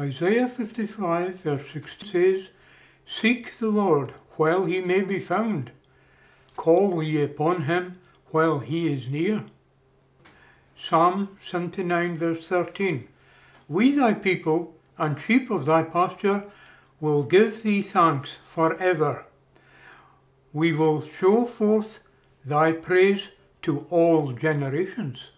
Isaiah 55 verse 6 says, Seek the Lord while he may be found. Call ye upon him while he is near. Psalm 79 verse 13. We thy people and sheep of thy pasture will give thee thanks for ever. We will show forth thy praise to all generations.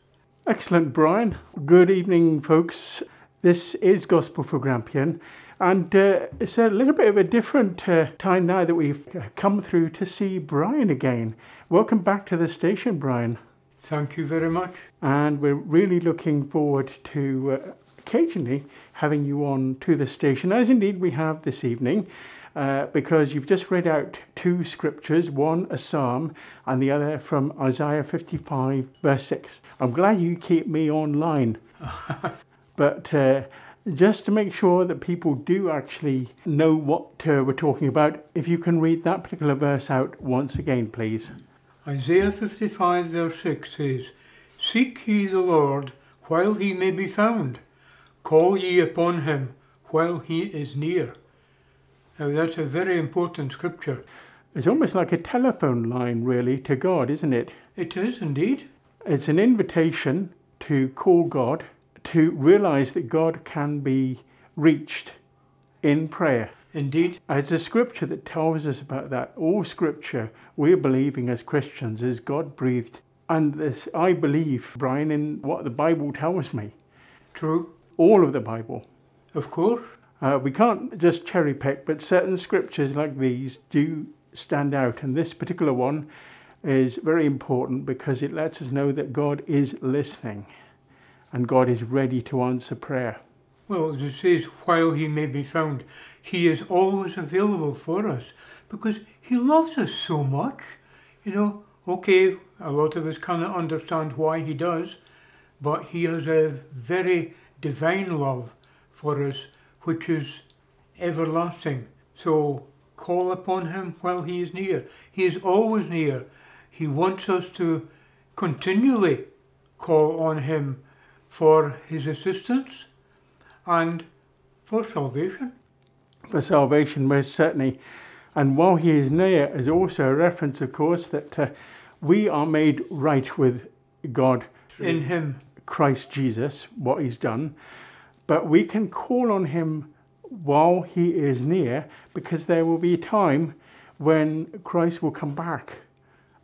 Excellent, Brian. Good evening, folks. This is Gospel for Grampian, and uh, it's a little bit of a different uh, time now that we've come through to see Brian again. Welcome back to the station, Brian. Thank you very much. And we're really looking forward to uh, occasionally having you on to the station, as indeed we have this evening. Uh, because you've just read out two scriptures, one a psalm and the other from Isaiah 55, verse 6. I'm glad you keep me online. but uh, just to make sure that people do actually know what uh, we're talking about, if you can read that particular verse out once again, please. Isaiah 55, verse 6 says, Seek ye the Lord while he may be found, call ye upon him while he is near. Now, that's a very important scripture. It's almost like a telephone line, really, to God, isn't it? It is indeed. It's an invitation to call God, to realize that God can be reached in prayer. Indeed. It's a scripture that tells us about that. All scripture we're believing as Christians is God breathed. And this, I believe, Brian, in what the Bible tells me. True. All of the Bible. Of course. Uh, we can't just cherry pick, but certain scriptures like these do stand out. And this particular one is very important because it lets us know that God is listening and God is ready to answer prayer. Well, it says, while he may be found, he is always available for us because he loves us so much. You know, okay, a lot of us cannot understand why he does, but he has a very divine love for us which is everlasting. So call upon him while he is near. He is always near. He wants us to continually call on him for his assistance and for salvation. For salvation, most certainly. And while he is near is also a reference, of course, that uh, we are made right with God in him. Christ Jesus, what he's done but we can call on him while he is near because there will be a time when Christ will come back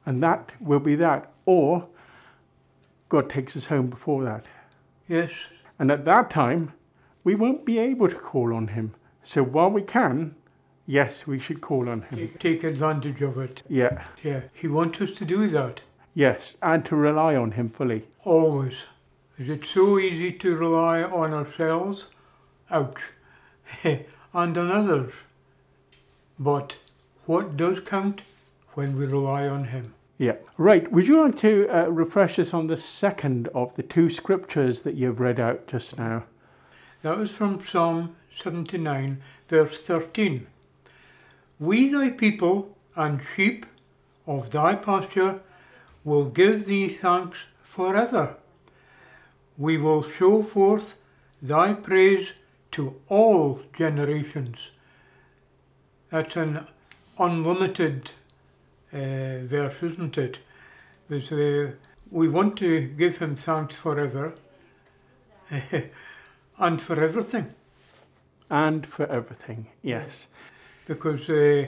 and that will be that or God takes us home before that. Yes. And at that time we won't be able to call on him. So while we can, yes, we should call on him. Take, advantage of it. Yeah. Yeah. He wants us to do that. Yes, and to rely on him fully. Always. Is it so easy to rely on ourselves? Ouch. and on others. But what does count? When we rely on Him. Yeah. Right. Would you like to uh, refresh us on the second of the two scriptures that you've read out just now? That was from Psalm 79, verse 13. We, thy people and sheep of thy pasture, will give thee thanks forever we will show forth thy praise to all generations. That's an unlimited verse, isn't it? Uh, we want to give him thanks forever and for everything. And for everything, yes. Because uh,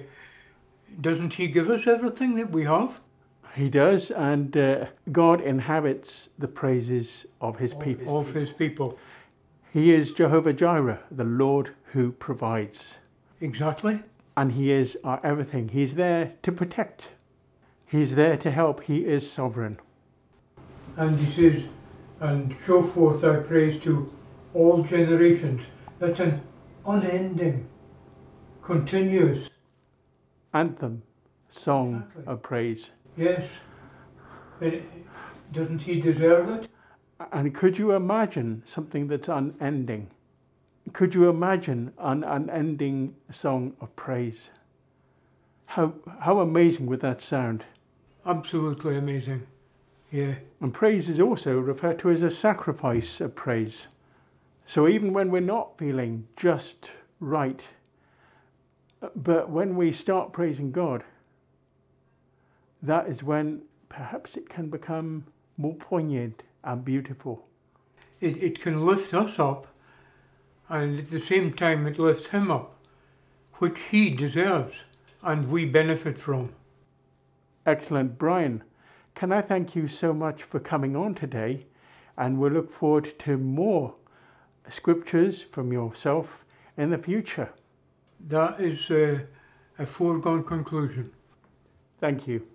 doesn't he give us everything that we have? He does, and uh, God inhabits the praises of his people. Of his people. He is Jehovah Jireh, the Lord who provides. Exactly. And he is our everything. He's there to protect. He's there to help. He is sovereign. And he says, and show forth thy praise to all generations. That's an unending, continuous anthem, song exactly. of praise. Yes. Doesn't he deserve it? And could you imagine something that's unending? Could you imagine an unending song of praise? How, how amazing would that sound? Absolutely amazing. Yeah. And praise is also referred to as a sacrifice of praise. So even when we're not feeling just right, but when we start praising God, that is when perhaps it can become more poignant and beautiful. It, it can lift us up, and at the same time, it lifts Him up, which He deserves and we benefit from. Excellent. Brian, can I thank you so much for coming on today? And we'll look forward to more scriptures from yourself in the future. That is a, a foregone conclusion. Thank you.